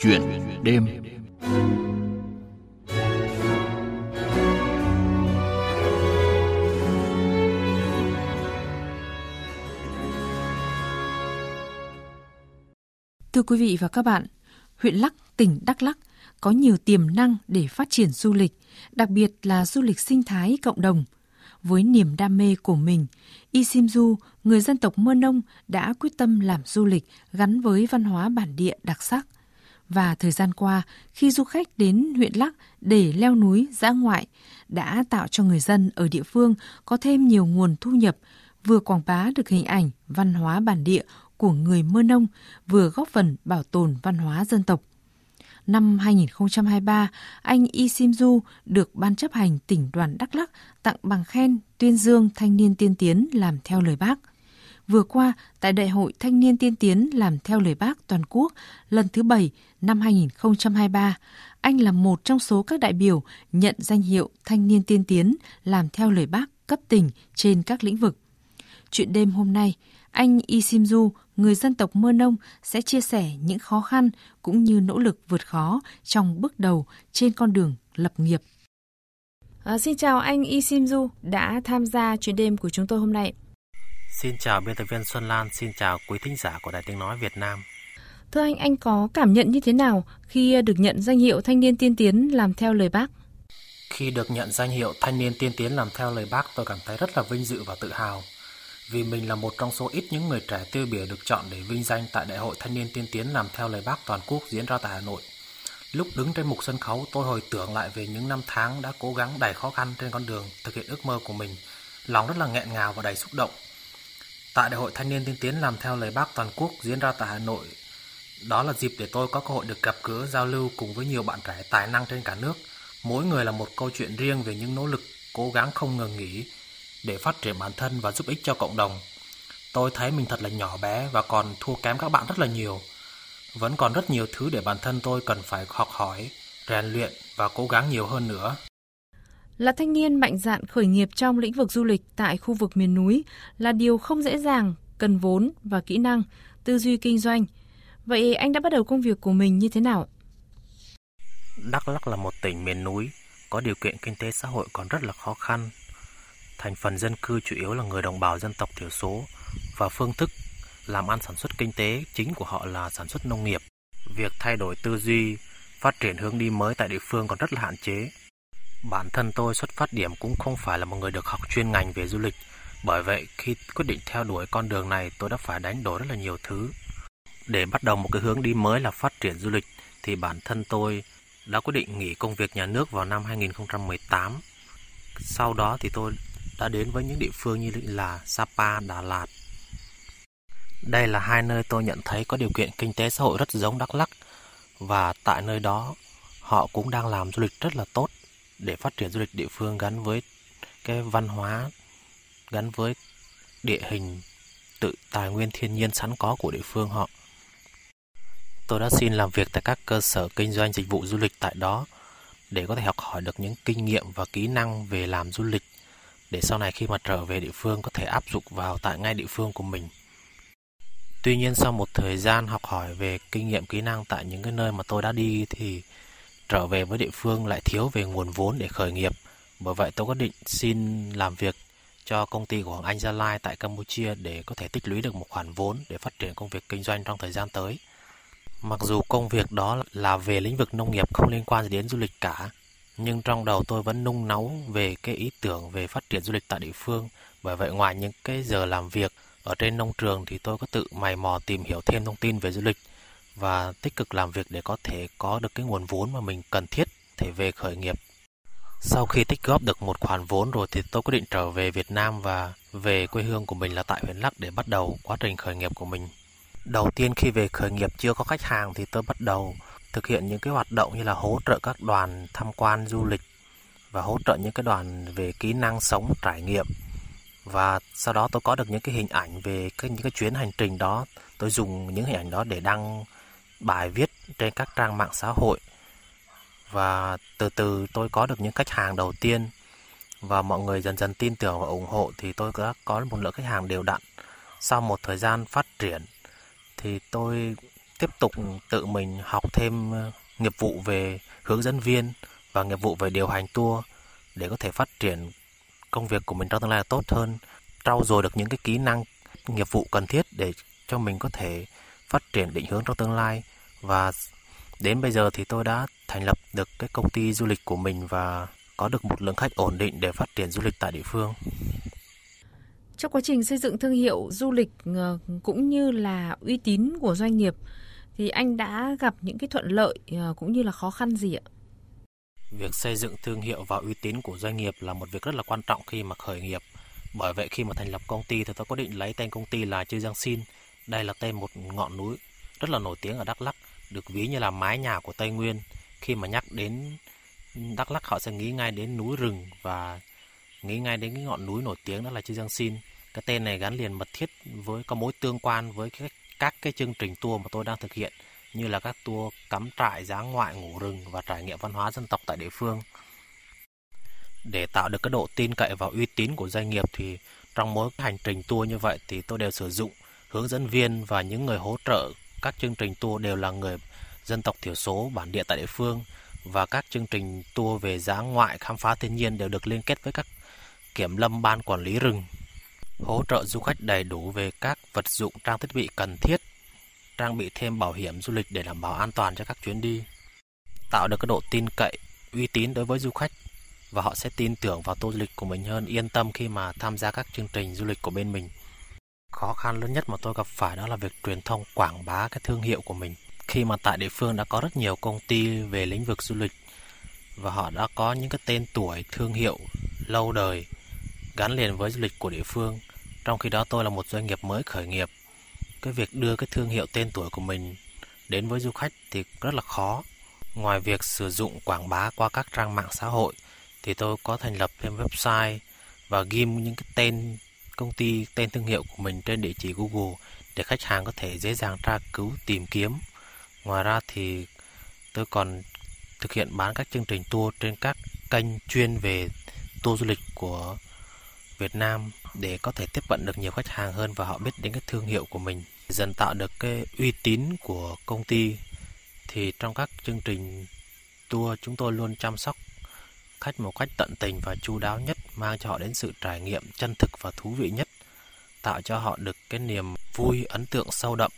Chuyện đêm Thưa quý vị và các bạn, huyện Lắc, tỉnh Đắk Lắc có nhiều tiềm năng để phát triển du lịch, đặc biệt là du lịch sinh thái cộng đồng. Với niềm đam mê của mình, Isimju, người dân tộc Mơ Nông đã quyết tâm làm du lịch gắn với văn hóa bản địa đặc sắc. Và thời gian qua, khi du khách đến huyện Lắc để leo núi dã ngoại, đã tạo cho người dân ở địa phương có thêm nhiều nguồn thu nhập, vừa quảng bá được hình ảnh văn hóa bản địa của người Mơ Nông, vừa góp phần bảo tồn văn hóa dân tộc. Năm 2023, anh Y Sim Du được Ban chấp hành tỉnh đoàn Đắk Lắk tặng bằng khen tuyên dương thanh niên tiên tiến làm theo lời bác. Vừa qua, tại Đại hội Thanh niên tiên tiến làm theo lời bác toàn quốc lần thứ 7 năm 2023, anh là một trong số các đại biểu nhận danh hiệu Thanh niên tiên tiến làm theo lời bác cấp tỉnh trên các lĩnh vực. Chuyện đêm hôm nay, anh Y Sim Du, người dân tộc Mơ Nông sẽ chia sẻ những khó khăn cũng như nỗ lực vượt khó trong bước đầu trên con đường lập nghiệp. À, xin chào anh Y Sim Du đã tham gia chuyện đêm của chúng tôi hôm nay. Xin chào biên tập viên Xuân Lan, xin chào quý thính giả của Đài Tiếng Nói Việt Nam. Thưa anh, anh có cảm nhận như thế nào khi được nhận danh hiệu thanh niên tiên tiến làm theo lời bác? Khi được nhận danh hiệu thanh niên tiên tiến làm theo lời bác, tôi cảm thấy rất là vinh dự và tự hào vì mình là một trong số ít những người trẻ tiêu biểu được chọn để vinh danh tại Đại hội Thanh niên tiên tiến làm theo lời bác toàn quốc diễn ra tại Hà Nội. Lúc đứng trên mục sân khấu, tôi hồi tưởng lại về những năm tháng đã cố gắng đầy khó khăn trên con đường thực hiện ước mơ của mình. Lòng rất là nghẹn ngào và đầy xúc động. Tại Đại hội Thanh niên tiên tiến làm theo lời bác toàn quốc diễn ra tại Hà Nội, đó là dịp để tôi có cơ hội được gặp gỡ giao lưu cùng với nhiều bạn trẻ tài năng trên cả nước. Mỗi người là một câu chuyện riêng về những nỗ lực cố gắng không ngừng nghỉ để phát triển bản thân và giúp ích cho cộng đồng. Tôi thấy mình thật là nhỏ bé và còn thua kém các bạn rất là nhiều. Vẫn còn rất nhiều thứ để bản thân tôi cần phải học hỏi, rèn luyện và cố gắng nhiều hơn nữa. Là thanh niên mạnh dạn khởi nghiệp trong lĩnh vực du lịch tại khu vực miền núi là điều không dễ dàng, cần vốn và kỹ năng, tư duy kinh doanh. Vậy anh đã bắt đầu công việc của mình như thế nào? Đắk Lắk là một tỉnh miền núi, có điều kiện kinh tế xã hội còn rất là khó khăn Thành phần dân cư chủ yếu là người đồng bào dân tộc thiểu số và phương thức làm ăn sản xuất kinh tế chính của họ là sản xuất nông nghiệp. Việc thay đổi tư duy, phát triển hướng đi mới tại địa phương còn rất là hạn chế. Bản thân tôi xuất phát điểm cũng không phải là một người được học chuyên ngành về du lịch, bởi vậy khi quyết định theo đuổi con đường này tôi đã phải đánh đổi rất là nhiều thứ. Để bắt đầu một cái hướng đi mới là phát triển du lịch thì bản thân tôi đã quyết định nghỉ công việc nhà nước vào năm 2018. Sau đó thì tôi đã đến với những địa phương như là Sapa, Đà Lạt. Đây là hai nơi tôi nhận thấy có điều kiện kinh tế xã hội rất giống Đắk Lắk và tại nơi đó họ cũng đang làm du lịch rất là tốt để phát triển du lịch địa phương gắn với cái văn hóa, gắn với địa hình tự tài nguyên thiên nhiên sẵn có của địa phương họ. Tôi đã xin làm việc tại các cơ sở kinh doanh dịch vụ du lịch tại đó để có thể học hỏi được những kinh nghiệm và kỹ năng về làm du lịch để sau này khi mà trở về địa phương có thể áp dụng vào tại ngay địa phương của mình. Tuy nhiên sau một thời gian học hỏi về kinh nghiệm kỹ năng tại những cái nơi mà tôi đã đi thì trở về với địa phương lại thiếu về nguồn vốn để khởi nghiệp. Bởi vậy tôi quyết định xin làm việc cho công ty của Hoàng Anh Gia Lai tại Campuchia để có thể tích lũy được một khoản vốn để phát triển công việc kinh doanh trong thời gian tới. Mặc dù công việc đó là về lĩnh vực nông nghiệp không liên quan gì đến du lịch cả, nhưng trong đầu tôi vẫn nung nấu về cái ý tưởng về phát triển du lịch tại địa phương. Bởi vậy ngoài những cái giờ làm việc ở trên nông trường thì tôi có tự mày mò tìm hiểu thêm thông tin về du lịch và tích cực làm việc để có thể có được cái nguồn vốn mà mình cần thiết để về khởi nghiệp. Sau khi tích góp được một khoản vốn rồi thì tôi quyết định trở về Việt Nam và về quê hương của mình là tại huyện Lắc để bắt đầu quá trình khởi nghiệp của mình. Đầu tiên khi về khởi nghiệp chưa có khách hàng thì tôi bắt đầu thực hiện những cái hoạt động như là hỗ trợ các đoàn tham quan du lịch và hỗ trợ những cái đoàn về kỹ năng sống trải nghiệm và sau đó tôi có được những cái hình ảnh về cái, những cái chuyến hành trình đó tôi dùng những hình ảnh đó để đăng bài viết trên các trang mạng xã hội. Và từ từ tôi có được những khách hàng đầu tiên. Và mọi người dần dần tin tưởng và ủng hộ thì tôi đã có một lượng khách hàng đều đặn. Sau một thời gian phát triển thì tôi tiếp tục tự mình học thêm ờ, nghiệp vụ về hướng dẫn viên và nghiệp vụ về điều hành tour để có thể phát triển công việc của mình trong tương lai tốt hơn, trau dồi được những cái kỹ năng nghiệp vụ cần thiết để cho mình có thể phát triển định hướng trong tương lai và đến bây giờ thì tôi đã thành lập được cái công ty du lịch của mình và có được một lượng khách ổn định để phát triển du lịch tại địa phương. Trong quá trình xây dựng thương hiệu du lịch ờ, cũng như là uy tín của doanh nghiệp thì anh đã gặp những cái thuận lợi ờ, cũng như là khó khăn gì ạ? Việc xây dựng thương hiệu và uy tín của doanh nghiệp là một việc rất là quan trọng khi mà khởi nghiệp. Bởi vậy khi mà thành lập công ty thì tôi có định lấy tên công ty là Chư Giang Xin. Đây là tên một ngọn núi rất là nổi tiếng ở Đắk Lắk, được ví như là mái nhà của Tây Nguyên. Khi mà nhắc đến Đắk Lắk họ sẽ nghĩ ngay đến núi rừng và nghĩ ngay đến cái ngọn núi nổi tiếng đó là Chư Giang Xin. Cái tên này gắn liền mật thiết với có mối tương quan với các các cái chương trình tour mà tôi đang thực hiện như là các tour cắm trại, giá ngoại, ngủ rừng và trải nghiệm văn hóa dân tộc tại địa phương. Để tạo được cái độ tin cậy và uy tín của doanh nghiệp thì trong mỗi hành trình tour như vậy thì tôi đều sử dụng hướng dẫn viên và những người hỗ trợ các chương trình tour đều là người dân tộc thiểu số, bản địa tại địa phương. Và các chương trình tour về giá ngoại, khám phá thiên nhiên đều được liên kết với các kiểm lâm ban quản lý rừng, hỗ trợ du khách đầy đủ về các vật dụng, trang thiết bị cần thiết, trang bị thêm bảo hiểm du lịch để đảm bảo an toàn cho các chuyến đi, tạo được cái độ tin cậy, uy tín đối với du khách. Và họ sẽ tin tưởng vào tour du lịch của mình hơn, yên tâm khi mà tham gia các chương trình du lịch của bên mình khó khăn lớn nhất mà tôi gặp phải đó là việc truyền thông quảng bá cái thương hiệu của mình. Khi mà tại địa phương đã có rất nhiều công ty về lĩnh vực du lịch và họ đã có những cái tên tuổi, thương hiệu lâu đời gắn liền với du lịch của địa phương. Trong khi đó tôi là một doanh nghiệp mới khởi nghiệp. Cái việc đưa cái thương hiệu tên tuổi của mình đến với du khách thì rất là khó. Ngoài việc sử dụng quảng bá qua các trang mạng xã hội thì tôi có thành lập thêm website và ghim những cái tên công ty tên thương hiệu của mình trên địa chỉ Google để khách hàng có thể dễ dàng tra cứu, tìm kiếm. Ngoài ra thì tôi còn thực hiện bán các chương trình tour trên các kênh chuyên về tour du lịch của Việt Nam để có thể tiếp cận được nhiều khách hàng hơn và họ biết đến cái thương hiệu của mình. Dần tạo được cái uy tín của công ty. Thì trong các chương trình tour, chúng tôi luôn chăm sóc khách một cách tận tình và chu đáo nhất mang cho họ đến sự trải nghiệm chân thực và thú vị nhất tạo cho họ được cái niềm vui ấn tượng sâu đậm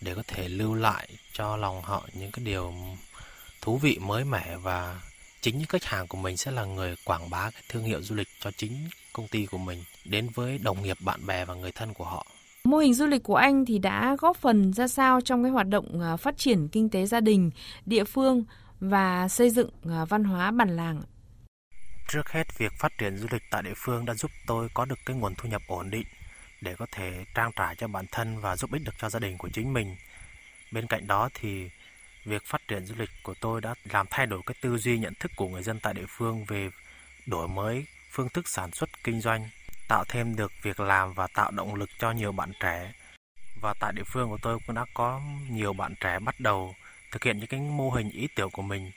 để có thể lưu lại cho lòng họ những cái điều thú vị mới mẻ và chính những khách hàng của mình sẽ là người quảng bá cái thương hiệu du lịch cho chính công ty của mình đến với đồng nghiệp, bạn bè và người thân của họ. Mô hình du lịch của anh thì đã góp phần ra sao trong cái hoạt động à, phát triển kinh tế gia đình, địa phương và xây dựng à, văn hóa bản làng? Trước hết, việc phát triển du lịch tại địa phương đã giúp tôi có được cái nguồn thu nhập ổn định để có thể trang trải cho bản thân và giúp ích được cho gia đình của chính mình. Bên cạnh đó thì việc phát triển du lịch của tôi đã làm thay đổi cái tư duy nhận thức của người dân tại địa phương về đổi mới phương thức sản xuất kinh doanh, tạo thêm được việc làm và tạo động lực cho nhiều bạn trẻ. Và tại địa phương của tôi cũng đã có nhiều bạn trẻ bắt đầu thực hiện những cái mô hình ý tưởng của mình,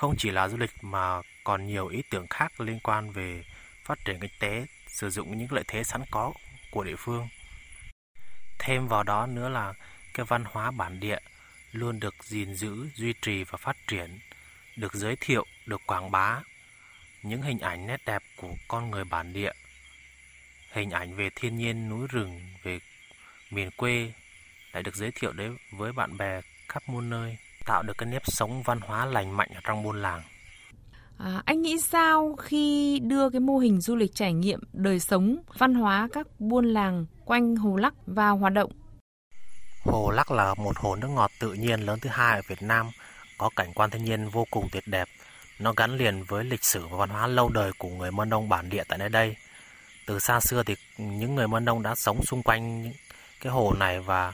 không chỉ là du lịch mà còn nhiều ý tưởng khác liên quan về phát triển kinh tế, sử dụng những lợi thế sẵn có của địa phương. Thêm vào đó nữa là cái văn hóa bản địa luôn được gìn giữ, duy trì và phát triển, được giới thiệu, được quảng bá những hình ảnh nét đẹp của con người bản địa, hình ảnh về thiên nhiên núi rừng, về miền quê lại được giới thiệu đến với bạn bè khắp muôn nơi, tạo được cái nếp sống văn hóa lành mạnh ở trong buôn làng. À, anh nghĩ sao khi đưa cái mô hình du lịch trải nghiệm đời sống, văn hóa các buôn làng quanh Hồ Lắc vào hoạt động? Hồ Lắc là một hồ nước ngọt tự nhiên lớn thứ hai ở Việt Nam, có cảnh quan thiên nhiên vô cùng tuyệt đẹp, nó gắn liền với lịch sử và văn hóa lâu đời của người Mân Nông bản địa tại nơi đây. Từ xa xưa thì những người Mân Nông đã sống xung quanh cái hồ này và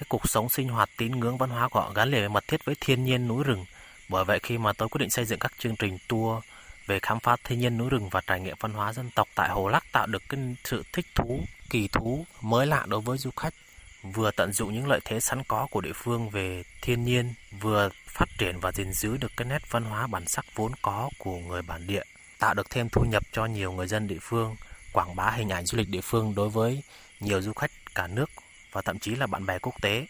cái cuộc sống sinh hoạt tín ngưỡng văn hóa của họ gắn liền với mật thiết với thiên nhiên núi rừng. Bởi vậy khi mà tôi quyết định xây dựng các chương trình tour về khám phá thiên nhiên núi rừng và trải nghiệm văn hóa dân tộc tại Hồ Lắc tạo được cái sự thích thú, kỳ thú mới lạ đối với du khách vừa tận dụng những lợi thế sẵn có của địa phương về thiên nhiên, vừa phát triển và gìn giữ được cái nét văn hóa bản sắc vốn có của người bản địa, tạo được thêm thu nhập cho nhiều người dân địa phương, quảng bá hình ảnh du lịch địa phương đối với nhiều du khách cả nước và thậm chí là bạn bè quốc tế.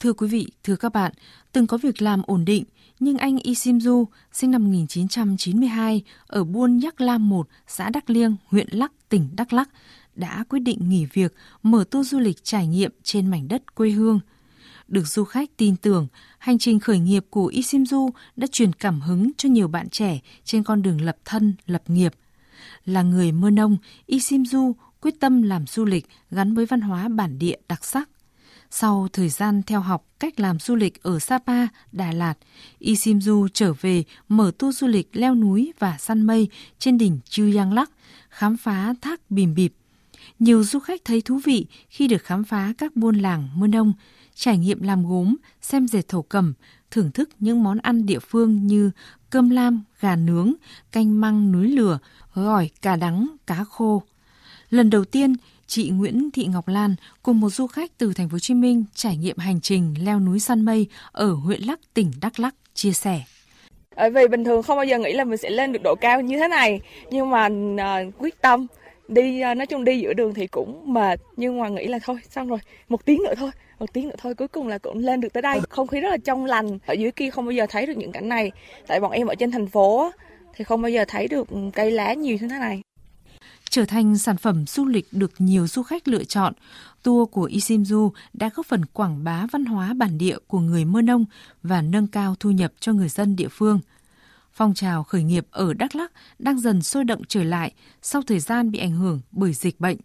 Thưa quý vị, thưa các bạn, từng có việc làm ổn định, nhưng anh Isimju, sinh năm 1992, ở buôn Nhắc Lam 1, xã Đắc Liêng, huyện Lắc, tỉnh Đắk Lắc, đã quyết định nghỉ việc, mở tour du lịch trải nghiệm trên mảnh đất quê hương. Được du khách tin tưởng, hành trình khởi nghiệp của Isimju đã truyền cảm hứng cho nhiều bạn trẻ trên con đường lập thân, lập nghiệp. Là người Mơ Nông, Isimju quyết tâm làm du lịch gắn với văn hóa bản địa đặc sắc. Sau thời gian theo học cách làm du lịch ở Sapa, Đà Lạt, Isimju trở về mở tour du lịch leo núi và săn mây trên đỉnh Chư Giang Lắc, khám phá thác Bìm Bịp. Nhiều du khách thấy thú vị khi được khám phá các buôn làng Mơ Nông, trải nghiệm làm gốm, xem dệt thổ cẩm, thưởng thức những món ăn địa phương như cơm lam, gà nướng, canh măng núi lửa, gỏi, cà đắng, cá khô. Lần đầu tiên, chị Nguyễn Thị Ngọc Lan cùng một du khách từ thành phố Hồ Chí Minh trải nghiệm hành trình leo núi săn mây ở huyện Lắc, tỉnh Đắk Lắk chia sẻ. Bởi vì bình thường không bao giờ nghĩ là mình sẽ lên được độ cao như thế này, nhưng mà uh, quyết tâm đi uh, nói chung đi giữa đường thì cũng mệt nhưng mà nghĩ là thôi xong rồi một tiếng nữa thôi một tiếng nữa thôi cuối cùng là cũng lên được tới đây không khí rất là trong lành ở dưới kia không bao giờ thấy được những cảnh này tại bọn em ở trên thành phố thì không bao giờ thấy được cây lá nhiều như thế này trở thành sản phẩm du lịch được nhiều du khách lựa chọn. Tour của Isimju đã góp phần quảng bá văn hóa bản địa của người Mơ Nông và nâng cao thu nhập cho người dân địa phương. Phong trào khởi nghiệp ở Đắk Lắk đang dần sôi động trở lại sau thời gian bị ảnh hưởng bởi dịch bệnh.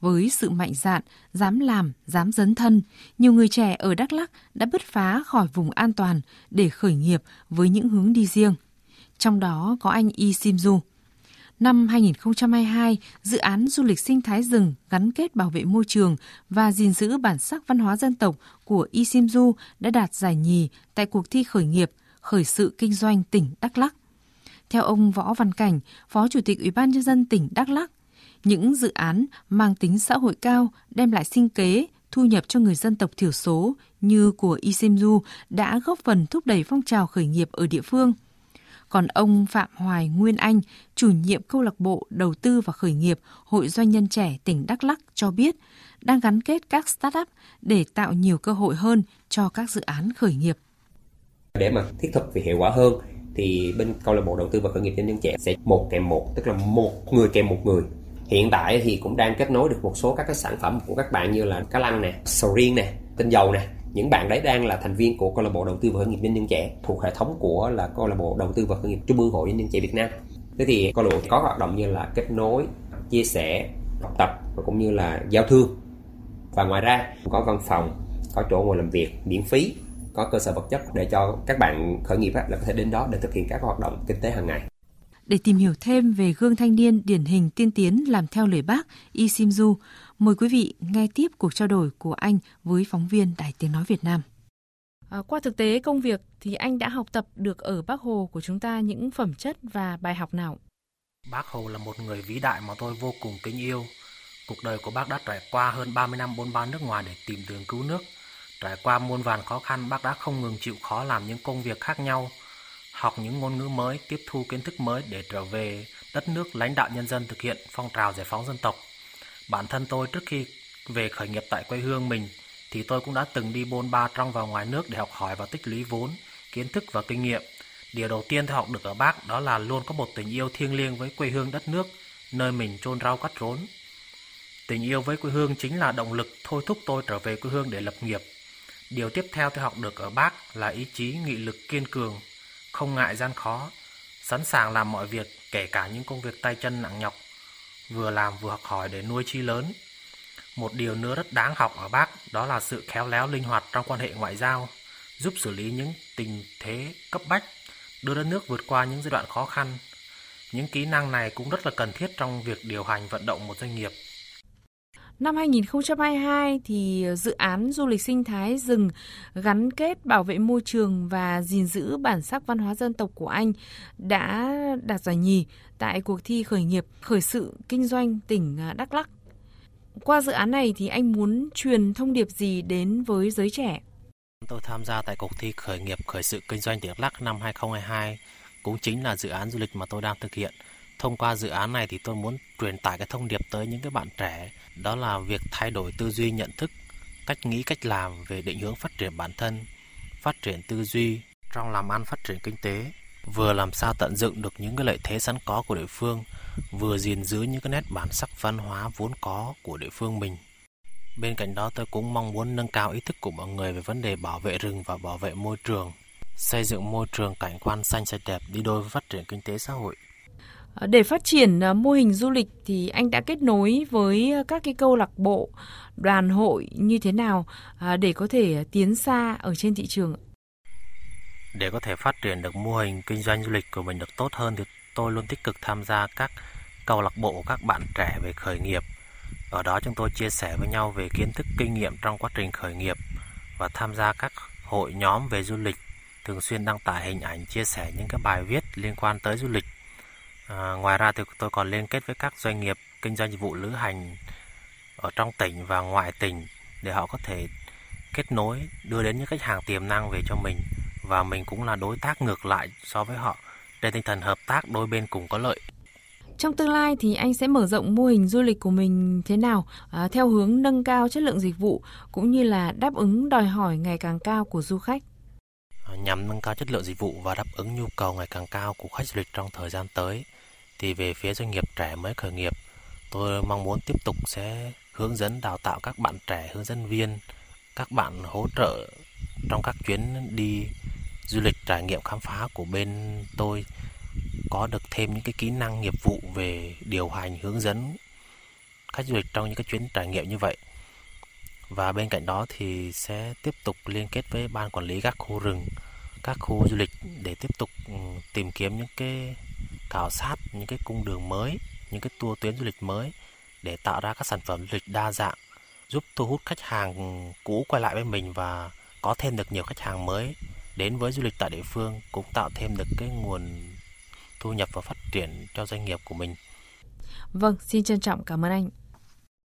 Với sự mạnh dạn, dám làm, dám dấn thân, nhiều người trẻ ở Đắk Lắk đã bứt phá khỏi vùng an toàn để khởi nghiệp với những hướng đi riêng. Trong đó có anh Y Simju. Năm 2022, dự án du lịch sinh thái rừng gắn kết bảo vệ môi trường và gìn giữ bản sắc văn hóa dân tộc của Y đã đạt giải nhì tại cuộc thi khởi nghiệp khởi sự kinh doanh tỉnh Đắk Lắk. Theo ông Võ Văn Cảnh, Phó Chủ tịch Ủy ban nhân dân tỉnh Đắk Lắk, những dự án mang tính xã hội cao đem lại sinh kế, thu nhập cho người dân tộc thiểu số như của Isimju đã góp phần thúc đẩy phong trào khởi nghiệp ở địa phương. Còn ông Phạm Hoài Nguyên Anh, chủ nhiệm câu lạc bộ đầu tư và khởi nghiệp Hội Doanh nhân trẻ tỉnh Đắk Lắk cho biết, đang gắn kết các startup để tạo nhiều cơ hội hơn cho các dự án khởi nghiệp. Để mà thiết thực và hiệu quả hơn thì bên câu lạc bộ đầu tư và khởi nghiệp doanh nhân trẻ sẽ một kèm một, tức là một người kèm một người hiện tại thì cũng đang kết nối được một số các cái sản phẩm của các bạn như là cá lăng nè sầu riêng nè tinh dầu nè những bạn đấy đang là thành viên của câu lạc bộ đầu tư và khởi nghiệp doanh nhân trẻ thuộc hệ thống của là câu lạc bộ đầu tư và khởi nghiệp trung ương hội doanh nhân trẻ Việt Nam. Thế thì câu lạc bộ có hoạt động như là kết nối, chia sẻ, học tập và cũng như là giao thương. Và ngoài ra, có văn phòng, có chỗ ngồi làm việc miễn phí, có cơ sở vật chất để cho các bạn khởi nghiệp là có thể đến đó để thực hiện các hoạt động kinh tế hàng ngày để tìm hiểu thêm về gương thanh niên điển hình tiên tiến làm theo lời bác Y Simju, mời quý vị nghe tiếp cuộc trao đổi của anh với phóng viên Đài Tiếng Nói Việt Nam. À, qua thực tế công việc thì anh đã học tập được ở Bác Hồ của chúng ta những phẩm chất và bài học nào? Bác Hồ là một người vĩ đại mà tôi vô cùng kính yêu. Cuộc đời của bác đã trải qua hơn 30 năm bôn ba nước ngoài để tìm đường cứu nước. Trải qua muôn vàn khó khăn, bác đã không ngừng chịu khó làm những công việc khác nhau – học những ngôn ngữ mới, tiếp thu kiến thức mới để trở về đất nước lãnh đạo nhân dân thực hiện phong trào giải phóng dân tộc. Bản thân tôi trước khi về khởi nghiệp tại quê hương mình thì tôi cũng đã từng đi bôn ba trong và ngoài nước để học hỏi và tích lũy vốn, kiến thức và kinh nghiệm. Điều đầu tiên tôi học được ở bác đó là luôn có một tình yêu thiêng liêng với quê hương đất nước, nơi mình chôn rau cắt rốn. Tình yêu với quê hương chính là động lực thôi thúc tôi trở về quê hương để lập nghiệp. Điều tiếp theo tôi học được ở bác là ý chí nghị lực kiên cường, không ngại gian khó, sẵn sàng làm mọi việc kể cả những công việc tay chân nặng nhọc, vừa làm vừa học hỏi để nuôi chi lớn. Một điều nữa rất đáng học ở bác đó là sự khéo léo linh hoạt trong quan hệ ngoại giao, giúp xử lý những tình thế cấp bách, đưa đất nước vượt qua những giai đoạn khó khăn. Những kỹ năng này cũng rất là cần thiết trong việc điều hành vận động một doanh nghiệp. Năm 2022 thì ờ, dự án du lịch sinh thái rừng gắn kết bảo vệ môi trường và gìn giữ bản sắc văn hóa dân tộc của anh đã đạt giải nhì tại cuộc thi khởi nghiệp, khởi sự kinh doanh tỉnh ờ, Đắk Lắk. Qua dự án này thì anh muốn truyền thông điệp gì đến với giới trẻ? Tôi tham gia tại cuộc thi khởi nghiệp, khởi sự kinh doanh tỉnh Đắk Lắk năm 2022 cũng chính là dự án du lịch mà tôi đang thực hiện thông qua dự án này thì tôi muốn truyền tải cái thông điệp tới những cái bạn trẻ đó là việc thay đổi tư duy nhận thức cách nghĩ cách làm về định hướng phát triển bản thân, phát triển tư duy trong làm ăn phát triển kinh tế, vừa làm sao tận dụng được những cái lợi thế sẵn có của địa phương, vừa gìn giữ những cái nét bản sắc văn hóa vốn có của địa phương mình. Bên cạnh đó tôi cũng mong muốn nâng cao ý thức của mọi người về vấn đề bảo vệ rừng và bảo vệ môi trường, xây dựng môi trường cảnh quan xanh sạch đẹp đi đôi với phát triển kinh tế xã hội. Ờ, để phát triển ờ, mô hình du lịch thì anh đã kết nối với ờ, các cái câu lạc bộ, đoàn hội như thế nào để có thể tiến xa ở trên thị trường? Để có thể phát triển được mô hình kinh doanh du lịch của mình được tốt hơn thì tôi luôn tích cực tham gia các câu lạc bộ các bạn trẻ về khởi nghiệp. Ở đó chúng tôi chia sẻ với nhau về kiến thức kinh nghiệm trong quá trình khởi nghiệp và tham gia các hội nhóm về du lịch, thường xuyên đăng tải hình ảnh chia sẻ những cái bài viết liên quan tới du lịch À, ngoài ra thì tôi còn liên kết với các doanh nghiệp kinh doanh dịch vụ lữ hành ở trong tỉnh và ngoài tỉnh để họ có thể kết nối đưa đến những khách hàng tiềm năng về cho mình và mình cũng là đối tác ngược lại so với họ trên tinh thần hợp tác đôi bên cùng có lợi. Trong tương lai thì anh sẽ mở rộng mô hình du lịch của mình thế nào à, theo hướng nâng cao chất lượng dịch vụ cũng như là đáp ứng đòi hỏi ngày càng cao của du khách. Nhằm nâng cao chất lượng dịch vụ và đáp ứng nhu cầu ngày càng cao của khách du lịch trong thời gian tới, thì về phía doanh nghiệp trẻ mới khởi nghiệp, tôi mong muốn tiếp tục sẽ hướng dẫn đào tạo các bạn trẻ hướng dẫn viên, các bạn hỗ trợ trong các chuyến đi du lịch trải nghiệm khám phá của bên tôi có được thêm những cái kỹ năng nghiệp vụ về điều hành hướng dẫn khách du lịch trong những cái chuyến trải nghiệm như vậy. Và bên cạnh đó thì sẽ tiếp tục liên kết với ban quản lý các khu rừng các khu du lịch để tiếp tục ừ, tìm kiếm những cái khảo sát những cái cung đường mới những cái tour tuyến du lịch mới để tạo ra các sản phẩm du lịch đa dạng giúp thu hút khách hàng cũ quay lại với mình và có thêm được nhiều khách hàng mới đến với du lịch tại địa phương cũng tạo thêm được cái nguồn thu nhập và phát triển cho doanh nghiệp của mình. Vâng, xin trân trọng cảm ơn anh.